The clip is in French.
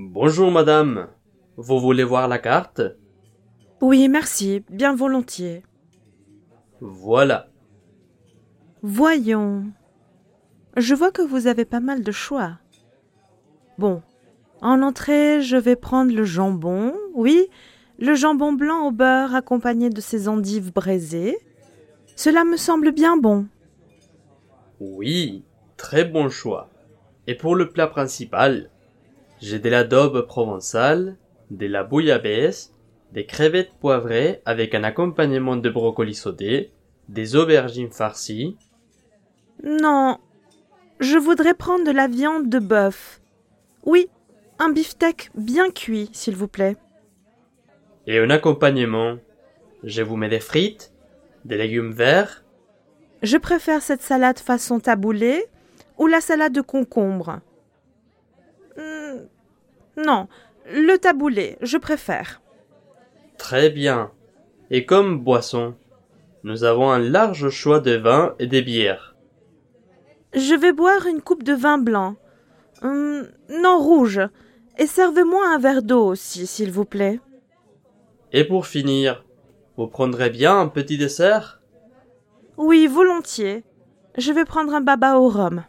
Bonjour madame. Vous voulez voir la carte? Oui, merci, bien volontiers. Voilà. Voyons. Je vois que vous avez pas mal de choix. Bon. En entrée, je vais prendre le jambon, oui, le jambon blanc au beurre accompagné de ces endives braisées. Cela me semble bien bon. Oui, très bon choix. Et pour le plat principal, j'ai de l'adobe provençal, de la bouillabaisse, des crevettes poivrées avec un accompagnement de brocoli sauté, des aubergines farcies. Non, je voudrais prendre de la viande de bœuf. Oui, un beefsteak bien cuit, s'il vous plaît. Et un accompagnement, je vous mets des frites, des légumes verts. Je préfère cette salade façon taboulé ou la salade de concombre. Hmm, non, le taboulé, je préfère. Très bien. Et comme boisson, nous avons un large choix de vins et des bières. Je vais boire une coupe de vin blanc. Hmm, non, rouge. Et servez-moi un verre d'eau aussi, s'il vous plaît. Et pour finir, vous prendrez bien un petit dessert? Oui, volontiers. Je vais prendre un baba au rhum.